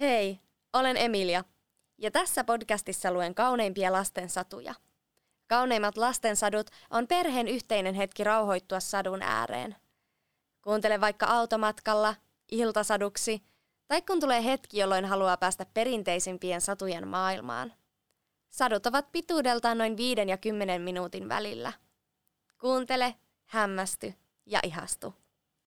Hei, olen Emilia ja tässä podcastissa luen kauneimpia lastensatuja. Kauneimmat lastensadut on perheen yhteinen hetki rauhoittua sadun ääreen. Kuuntele vaikka automatkalla, iltasaduksi tai kun tulee hetki, jolloin haluaa päästä perinteisimpien satujen maailmaan. Sadut ovat pituudeltaan noin viiden ja kymmenen minuutin välillä. Kuuntele, hämmästy ja ihastu.